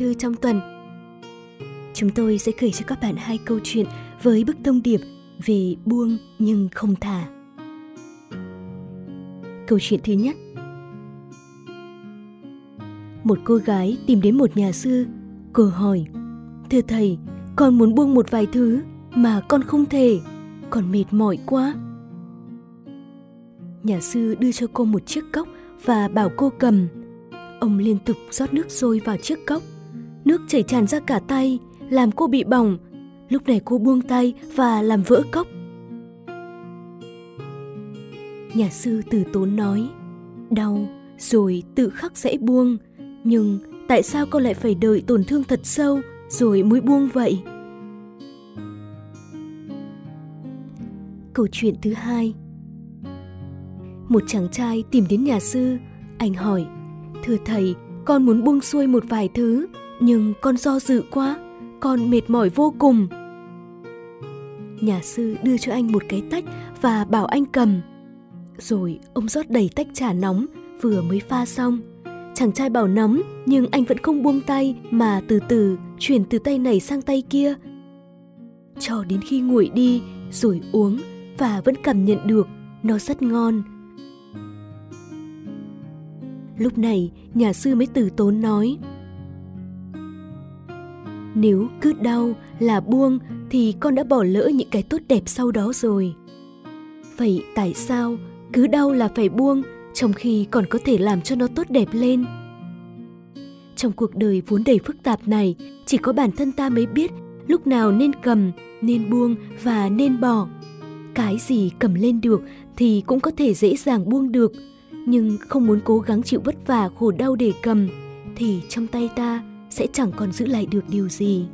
thư trong tuần. Chúng tôi sẽ gửi cho các bạn hai câu chuyện với bức thông điệp về buông nhưng không thả. Câu chuyện thứ nhất Một cô gái tìm đến một nhà sư, cô hỏi Thưa thầy, con muốn buông một vài thứ mà con không thể, con mệt mỏi quá. Nhà sư đưa cho cô một chiếc cốc và bảo cô cầm. Ông liên tục rót nước sôi vào chiếc cốc. Nước chảy tràn ra cả tay, làm cô bị bỏng. Lúc này cô buông tay và làm vỡ cốc. Nhà sư từ tốn nói, đau rồi tự khắc sẽ buông. Nhưng tại sao con lại phải đợi tổn thương thật sâu rồi mới buông vậy? Câu chuyện thứ hai Một chàng trai tìm đến nhà sư, anh hỏi, Thưa thầy, con muốn buông xuôi một vài thứ, nhưng con do dự quá, con mệt mỏi vô cùng. Nhà sư đưa cho anh một cái tách và bảo anh cầm. Rồi ông rót đầy tách trà nóng vừa mới pha xong. Chàng trai bảo nóng nhưng anh vẫn không buông tay mà từ từ chuyển từ tay này sang tay kia. Cho đến khi nguội đi rồi uống và vẫn cảm nhận được nó rất ngon. Lúc này, nhà sư mới từ tốn nói. Nếu cứ đau là buông thì con đã bỏ lỡ những cái tốt đẹp sau đó rồi. Vậy tại sao cứ đau là phải buông trong khi còn có thể làm cho nó tốt đẹp lên? Trong cuộc đời vốn đầy phức tạp này, chỉ có bản thân ta mới biết lúc nào nên cầm, nên buông và nên bỏ. Cái gì cầm lên được thì cũng có thể dễ dàng buông được, nhưng không muốn cố gắng chịu vất vả khổ đau để cầm thì trong tay ta sẽ chẳng còn giữ lại được điều gì.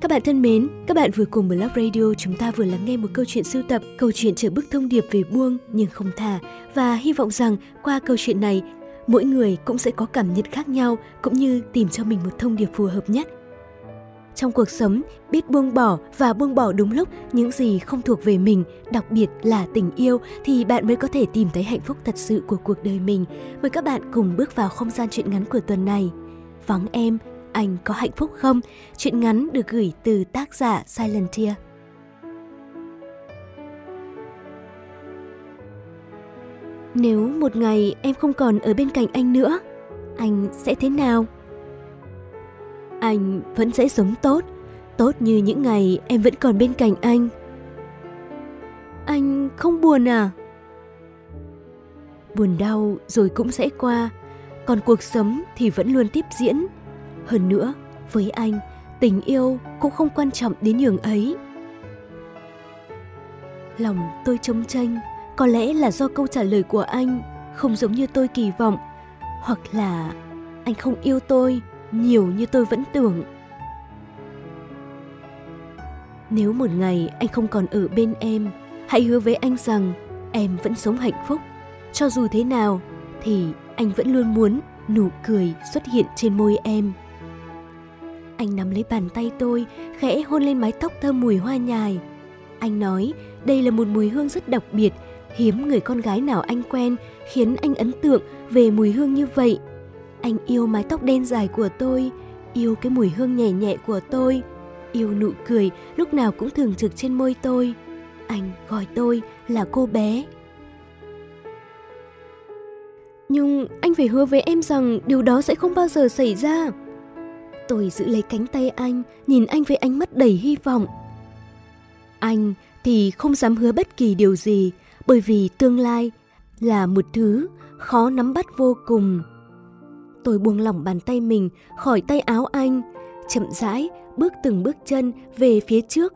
Các bạn thân mến, các bạn vừa cùng Blog Radio chúng ta vừa lắng nghe một câu chuyện sưu tập, câu chuyện chở bức thông điệp về buông nhưng không thả và hy vọng rằng qua câu chuyện này, mỗi người cũng sẽ có cảm nhận khác nhau cũng như tìm cho mình một thông điệp phù hợp nhất trong cuộc sống, biết buông bỏ và buông bỏ đúng lúc những gì không thuộc về mình, đặc biệt là tình yêu thì bạn mới có thể tìm thấy hạnh phúc thật sự của cuộc đời mình. Mời các bạn cùng bước vào không gian truyện ngắn của tuần này. Vắng em, anh có hạnh phúc không? Chuyện ngắn được gửi từ tác giả Silent Tear. Nếu một ngày em không còn ở bên cạnh anh nữa, anh sẽ thế nào? Anh vẫn sẽ sống tốt, tốt như những ngày em vẫn còn bên cạnh anh. Anh không buồn à? Buồn đau rồi cũng sẽ qua, còn cuộc sống thì vẫn luôn tiếp diễn. Hơn nữa, với anh, tình yêu cũng không quan trọng đến nhường ấy. Lòng tôi trông tranh, có lẽ là do câu trả lời của anh không giống như tôi kỳ vọng, hoặc là anh không yêu tôi nhiều như tôi vẫn tưởng. Nếu một ngày anh không còn ở bên em, hãy hứa với anh rằng em vẫn sống hạnh phúc. Cho dù thế nào thì anh vẫn luôn muốn nụ cười xuất hiện trên môi em. Anh nắm lấy bàn tay tôi, khẽ hôn lên mái tóc thơm mùi hoa nhài. Anh nói, đây là một mùi hương rất đặc biệt, hiếm người con gái nào anh quen khiến anh ấn tượng về mùi hương như vậy anh yêu mái tóc đen dài của tôi, yêu cái mùi hương nhẹ nhẹ của tôi, yêu nụ cười lúc nào cũng thường trực trên môi tôi. Anh gọi tôi là cô bé. Nhưng anh phải hứa với em rằng điều đó sẽ không bao giờ xảy ra. Tôi giữ lấy cánh tay anh, nhìn anh với ánh mắt đầy hy vọng. Anh thì không dám hứa bất kỳ điều gì, bởi vì tương lai là một thứ khó nắm bắt vô cùng. Tôi buông lỏng bàn tay mình khỏi tay áo anh, chậm rãi bước từng bước chân về phía trước.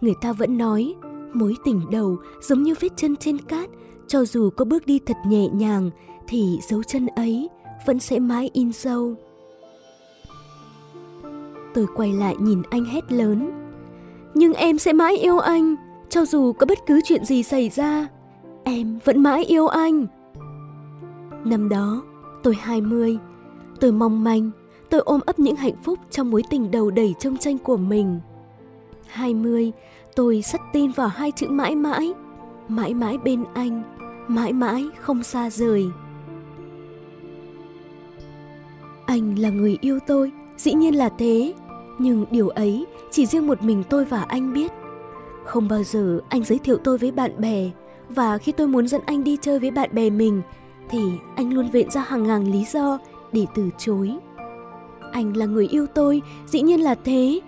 Người ta vẫn nói, mối tình đầu giống như vết chân trên cát, cho dù có bước đi thật nhẹ nhàng thì dấu chân ấy vẫn sẽ mãi in sâu. Tôi quay lại nhìn anh hét lớn. Nhưng em sẽ mãi yêu anh, cho dù có bất cứ chuyện gì xảy ra, em vẫn mãi yêu anh. Năm đó, tôi 20, Tôi mong manh, tôi ôm ấp những hạnh phúc trong mối tình đầu đầy trông tranh của mình. 20, tôi sắt tin vào hai chữ mãi mãi, mãi mãi bên anh, mãi mãi không xa rời. Anh là người yêu tôi, dĩ nhiên là thế. Nhưng điều ấy chỉ riêng một mình tôi và anh biết. Không bao giờ anh giới thiệu tôi với bạn bè và khi tôi muốn dẫn anh đi chơi với bạn bè mình thì anh luôn viện ra hàng ngàn lý do để từ chối. Anh là người yêu tôi, dĩ nhiên là thế.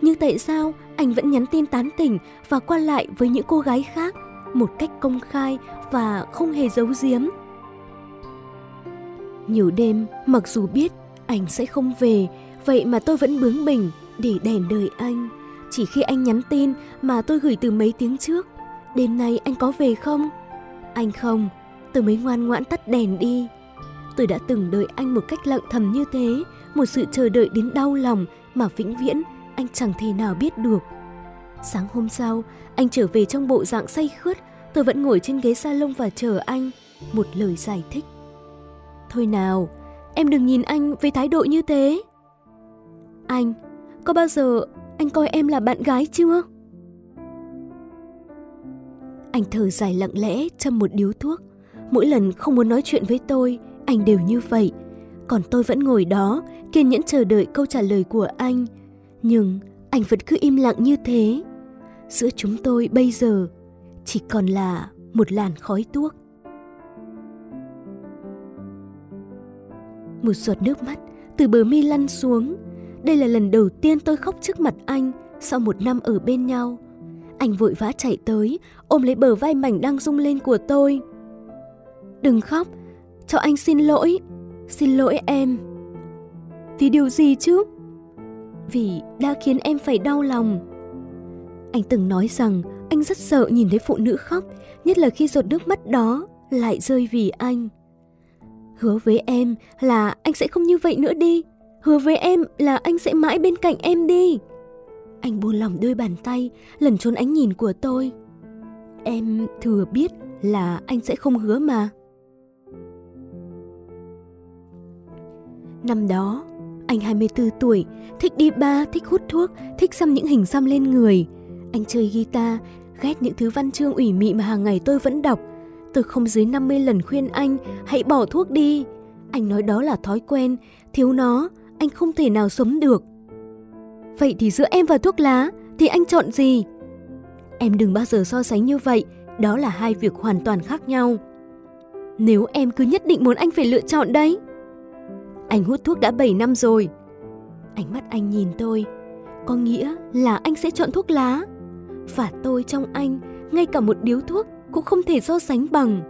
Nhưng tại sao anh vẫn nhắn tin tán tỉnh và qua lại với những cô gái khác một cách công khai và không hề giấu giếm? Nhiều đêm, mặc dù biết anh sẽ không về, vậy mà tôi vẫn bướng bỉnh để đèn đời anh. Chỉ khi anh nhắn tin mà tôi gửi từ mấy tiếng trước, đêm nay anh có về không? Anh không, tôi mới ngoan ngoãn tắt đèn đi. Tôi đã từng đợi anh một cách lặng thầm như thế, một sự chờ đợi đến đau lòng mà vĩnh viễn anh chẳng thể nào biết được. Sáng hôm sau, anh trở về trong bộ dạng say khướt, tôi vẫn ngồi trên ghế salon và chờ anh, một lời giải thích. Thôi nào, em đừng nhìn anh với thái độ như thế. Anh, có bao giờ anh coi em là bạn gái chưa? Anh thở dài lặng lẽ châm một điếu thuốc. Mỗi lần không muốn nói chuyện với tôi, anh đều như vậy. Còn tôi vẫn ngồi đó, kiên nhẫn chờ đợi câu trả lời của anh. Nhưng anh vẫn cứ im lặng như thế. Giữa chúng tôi bây giờ chỉ còn là một làn khói tuốc. Một giọt nước mắt từ bờ mi lăn xuống. Đây là lần đầu tiên tôi khóc trước mặt anh sau một năm ở bên nhau. Anh vội vã chạy tới, ôm lấy bờ vai mảnh đang rung lên của tôi. Đừng khóc, cho anh xin lỗi. Xin lỗi em. Vì điều gì chứ? Vì đã khiến em phải đau lòng. Anh từng nói rằng anh rất sợ nhìn thấy phụ nữ khóc, nhất là khi giọt nước mắt đó lại rơi vì anh. Hứa với em là anh sẽ không như vậy nữa đi. Hứa với em là anh sẽ mãi bên cạnh em đi. Anh buông lòng đôi bàn tay, lẩn trốn ánh nhìn của tôi. Em thừa biết là anh sẽ không hứa mà. Năm đó, anh 24 tuổi, thích đi bar, thích hút thuốc, thích xăm những hình xăm lên người. Anh chơi guitar, ghét những thứ văn chương ủy mị mà hàng ngày tôi vẫn đọc. Tôi không dưới 50 lần khuyên anh hãy bỏ thuốc đi. Anh nói đó là thói quen, thiếu nó, anh không thể nào sống được. Vậy thì giữa em và thuốc lá thì anh chọn gì? Em đừng bao giờ so sánh như vậy, đó là hai việc hoàn toàn khác nhau. Nếu em cứ nhất định muốn anh phải lựa chọn đấy. Anh hút thuốc đã 7 năm rồi. Ánh mắt anh nhìn tôi, có nghĩa là anh sẽ chọn thuốc lá. Và tôi trong anh, ngay cả một điếu thuốc cũng không thể so sánh bằng.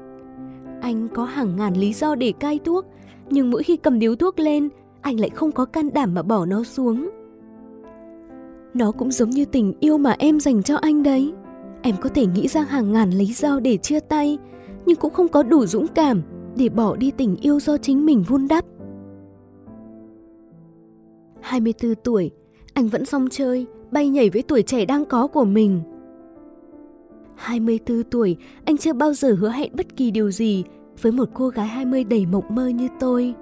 Anh có hàng ngàn lý do để cai thuốc, nhưng mỗi khi cầm điếu thuốc lên, anh lại không có can đảm mà bỏ nó xuống. Nó cũng giống như tình yêu mà em dành cho anh đấy. Em có thể nghĩ ra hàng ngàn lý do để chia tay, nhưng cũng không có đủ dũng cảm để bỏ đi tình yêu do chính mình vun đắp. 24 tuổi, anh vẫn song chơi, bay nhảy với tuổi trẻ đang có của mình. 24 tuổi, anh chưa bao giờ hứa hẹn bất kỳ điều gì với một cô gái 20 đầy mộng mơ như tôi.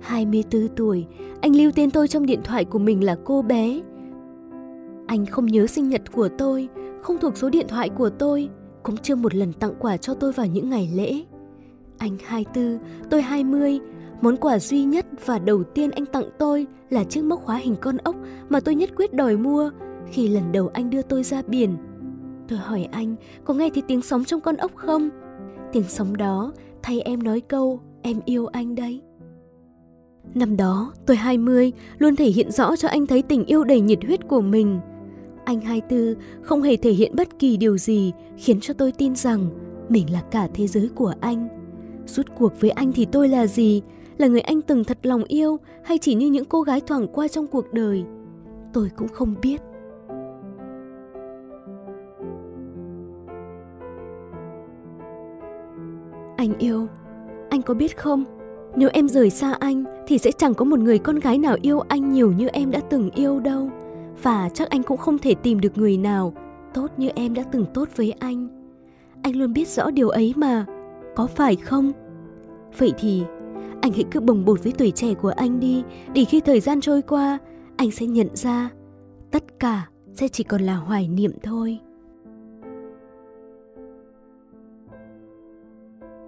24 tuổi, anh lưu tên tôi trong điện thoại của mình là cô bé. Anh không nhớ sinh nhật của tôi, không thuộc số điện thoại của tôi, cũng chưa một lần tặng quà cho tôi vào những ngày lễ. Anh 24, tôi 20, món quà duy nhất và đầu tiên anh tặng tôi là chiếc móc khóa hình con ốc mà tôi nhất quyết đòi mua khi lần đầu anh đưa tôi ra biển. Tôi hỏi anh có nghe thấy tiếng sóng trong con ốc không? Tiếng sóng đó thay em nói câu em yêu anh đấy. Năm đó, tôi 20, luôn thể hiện rõ cho anh thấy tình yêu đầy nhiệt huyết của mình. Anh 24 không hề thể hiện bất kỳ điều gì khiến cho tôi tin rằng mình là cả thế giới của anh. Rút cuộc với anh thì tôi là gì? Là người anh từng thật lòng yêu hay chỉ như những cô gái thoảng qua trong cuộc đời? Tôi cũng không biết. Anh yêu, anh có biết không? Nếu em rời xa anh thì sẽ chẳng có một người con gái nào yêu anh nhiều như em đã từng yêu đâu. Và chắc anh cũng không thể tìm được người nào tốt như em đã từng tốt với anh. Anh luôn biết rõ điều ấy mà, có phải không? Vậy thì anh hãy cứ bồng bột với tuổi trẻ của anh đi, để khi thời gian trôi qua, anh sẽ nhận ra tất cả sẽ chỉ còn là hoài niệm thôi.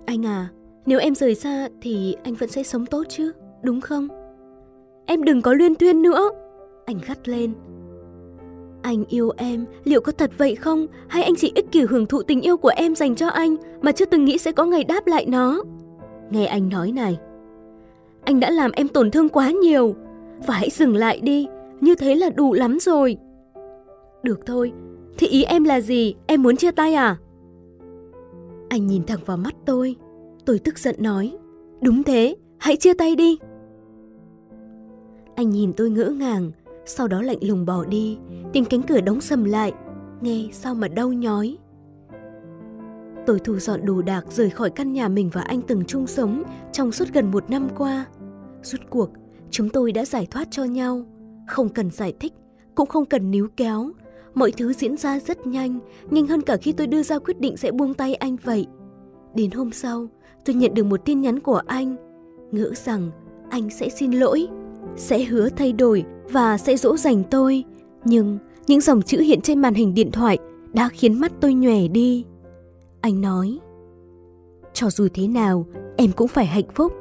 Anh à, nếu em rời xa thì anh vẫn sẽ sống tốt chứ? đúng không? Em đừng có luyên thuyên nữa. Anh gắt lên. Anh yêu em, liệu có thật vậy không? Hay anh chỉ ích kỷ hưởng thụ tình yêu của em dành cho anh mà chưa từng nghĩ sẽ có ngày đáp lại nó? Nghe anh nói này. Anh đã làm em tổn thương quá nhiều. Và hãy dừng lại đi, như thế là đủ lắm rồi. Được thôi, thì ý em là gì? Em muốn chia tay à? Anh nhìn thẳng vào mắt tôi. Tôi tức giận nói. Đúng thế, hãy chia tay đi. Anh nhìn tôi ngỡ ngàng, sau đó lạnh lùng bỏ đi, tiếng cánh cửa đóng sầm lại, nghe sao mà đau nhói. Tôi thu dọn đồ đạc rời khỏi căn nhà mình và anh từng chung sống trong suốt gần một năm qua. Rốt cuộc, chúng tôi đã giải thoát cho nhau, không cần giải thích, cũng không cần níu kéo. Mọi thứ diễn ra rất nhanh, nhanh hơn cả khi tôi đưa ra quyết định sẽ buông tay anh vậy. Đến hôm sau, tôi nhận được một tin nhắn của anh, ngỡ rằng anh sẽ xin lỗi, sẽ hứa thay đổi và sẽ dỗ dành tôi. Nhưng những dòng chữ hiện trên màn hình điện thoại đã khiến mắt tôi nhòe đi. Anh nói, cho dù thế nào, em cũng phải hạnh phúc.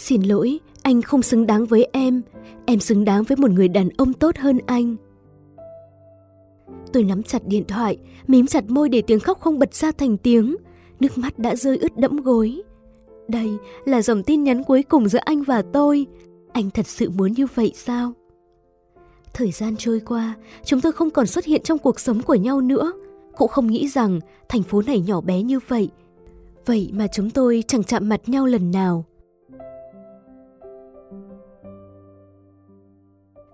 Xin lỗi, anh không xứng đáng với em, em xứng đáng với một người đàn ông tốt hơn anh. Tôi nắm chặt điện thoại, mím chặt môi để tiếng khóc không bật ra thành tiếng. Nước mắt đã rơi ướt đẫm gối. Đây là dòng tin nhắn cuối cùng giữa anh và tôi. Anh thật sự muốn như vậy sao? Thời gian trôi qua, chúng tôi không còn xuất hiện trong cuộc sống của nhau nữa. Cũng không nghĩ rằng thành phố này nhỏ bé như vậy. Vậy mà chúng tôi chẳng chạm mặt nhau lần nào.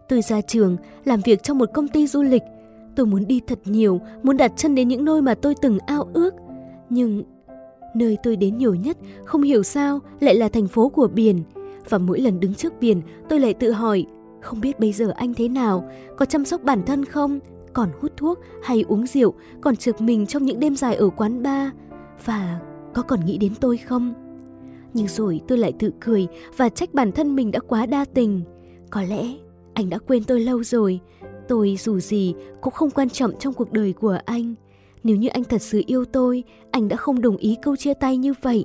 Tôi ra trường, làm việc trong một công ty du lịch. Tôi muốn đi thật nhiều, muốn đặt chân đến những nơi mà tôi từng ao ước. Nhưng nơi tôi đến nhiều nhất không hiểu sao lại là thành phố của biển. Và mỗi lần đứng trước biển, tôi lại tự hỏi, không biết bây giờ anh thế nào, có chăm sóc bản thân không, còn hút thuốc hay uống rượu, còn trực mình trong những đêm dài ở quán bar, và có còn nghĩ đến tôi không? Nhưng rồi tôi lại tự cười và trách bản thân mình đã quá đa tình. Có lẽ anh đã quên tôi lâu rồi. Tôi dù gì cũng không quan trọng trong cuộc đời của anh. Nếu như anh thật sự yêu tôi, anh đã không đồng ý câu chia tay như vậy.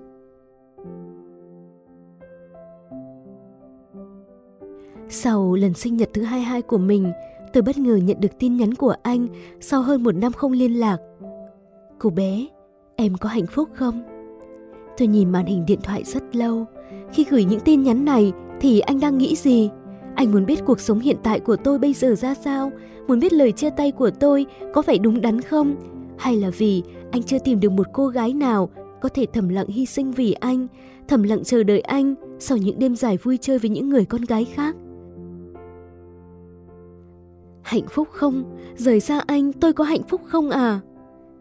Sau lần sinh nhật thứ 22 của mình, tôi bất ngờ nhận được tin nhắn của anh sau hơn một năm không liên lạc. Cô bé, em có hạnh phúc không? Tôi nhìn màn hình điện thoại rất lâu. Khi gửi những tin nhắn này thì anh đang nghĩ gì? Anh muốn biết cuộc sống hiện tại của tôi bây giờ ra sao? Muốn biết lời chia tay của tôi có phải đúng đắn không? Hay là vì anh chưa tìm được một cô gái nào có thể thầm lặng hy sinh vì anh, thầm lặng chờ đợi anh sau những đêm dài vui chơi với những người con gái khác? Hạnh phúc không? Rời xa anh tôi có hạnh phúc không à?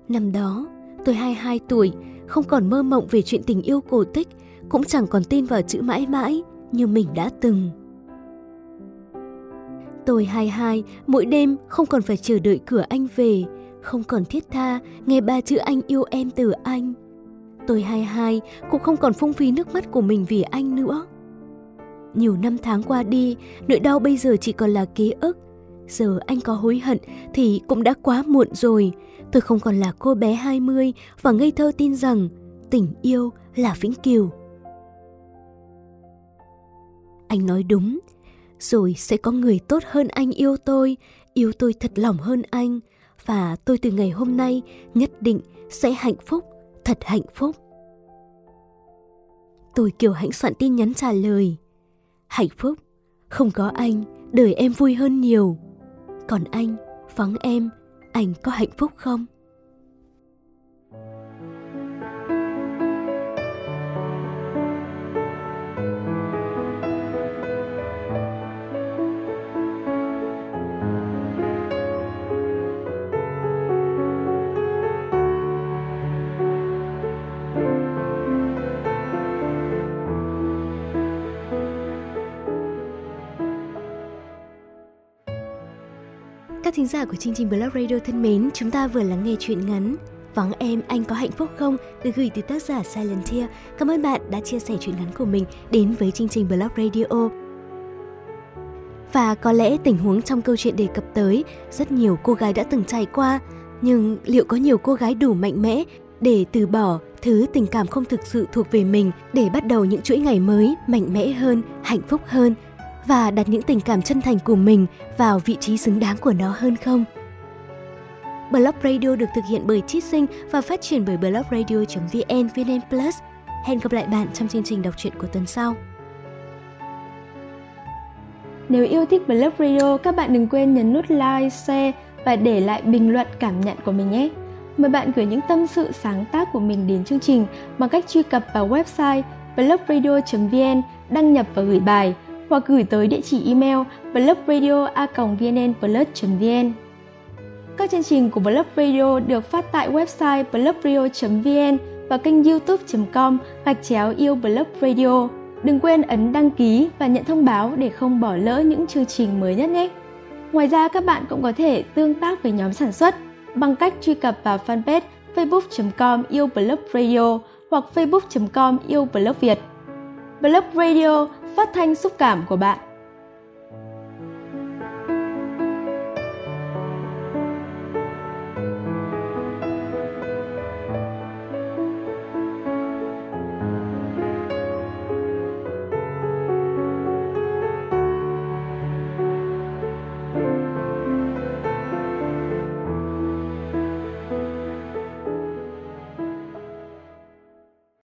Năm đó, tôi 22 tuổi, không còn mơ mộng về chuyện tình yêu cổ tích, cũng chẳng còn tin vào chữ mãi mãi như mình đã từng. Tôi 22, mỗi đêm không còn phải chờ đợi cửa anh về, không còn thiết tha nghe ba chữ anh yêu em từ anh. Tôi 22 cũng không còn phung phí nước mắt của mình vì anh nữa. Nhiều năm tháng qua đi, nỗi đau bây giờ chỉ còn là ký ức, giờ anh có hối hận thì cũng đã quá muộn rồi. Tôi không còn là cô bé 20 và ngây thơ tin rằng tình yêu là vĩnh cửu. Anh nói đúng, rồi sẽ có người tốt hơn anh yêu tôi, yêu tôi thật lòng hơn anh và tôi từ ngày hôm nay nhất định sẽ hạnh phúc, thật hạnh phúc. Tôi kiểu hãnh soạn tin nhắn trả lời. Hạnh phúc, không có anh, đời em vui hơn nhiều. Còn anh, vắng em, anh có hạnh phúc không? Các thính giả của chương trình Blog Radio thân mến, chúng ta vừa lắng nghe chuyện ngắn Vắng em, anh có hạnh phúc không? Được gửi từ tác giả Silent Tear. Cảm ơn bạn đã chia sẻ chuyện ngắn của mình đến với chương trình Blog Radio. Và có lẽ tình huống trong câu chuyện đề cập tới rất nhiều cô gái đã từng trải qua, nhưng liệu có nhiều cô gái đủ mạnh mẽ để từ bỏ thứ tình cảm không thực sự thuộc về mình để bắt đầu những chuỗi ngày mới mạnh mẽ hơn, hạnh phúc hơn và đặt những tình cảm chân thành của mình vào vị trí xứng đáng của nó hơn không? Blog Radio được thực hiện bởi Chít Sinh và phát triển bởi blogradio.vn VN Plus. Hẹn gặp lại bạn trong chương trình đọc truyện của tuần sau. Nếu yêu thích Blog Radio, các bạn đừng quên nhấn nút like, share và để lại bình luận cảm nhận của mình nhé. Mời bạn gửi những tâm sự sáng tác của mình đến chương trình bằng cách truy cập vào website blogradio.vn, đăng nhập và gửi bài hoặc gửi tới địa chỉ email blogradio.vnnplus.vn. Các chương trình của Blog Radio được phát tại website blogradio.vn và kênh youtube.com gạch chéo yêu Blog Radio. Đừng quên ấn đăng ký và nhận thông báo để không bỏ lỡ những chương trình mới nhất nhé. Ngoài ra, các bạn cũng có thể tương tác với nhóm sản xuất bằng cách truy cập vào fanpage facebook.com yêu blog radio hoặc facebook.com yêu blog Việt. Blog Radio phát thanh xúc cảm của bạn.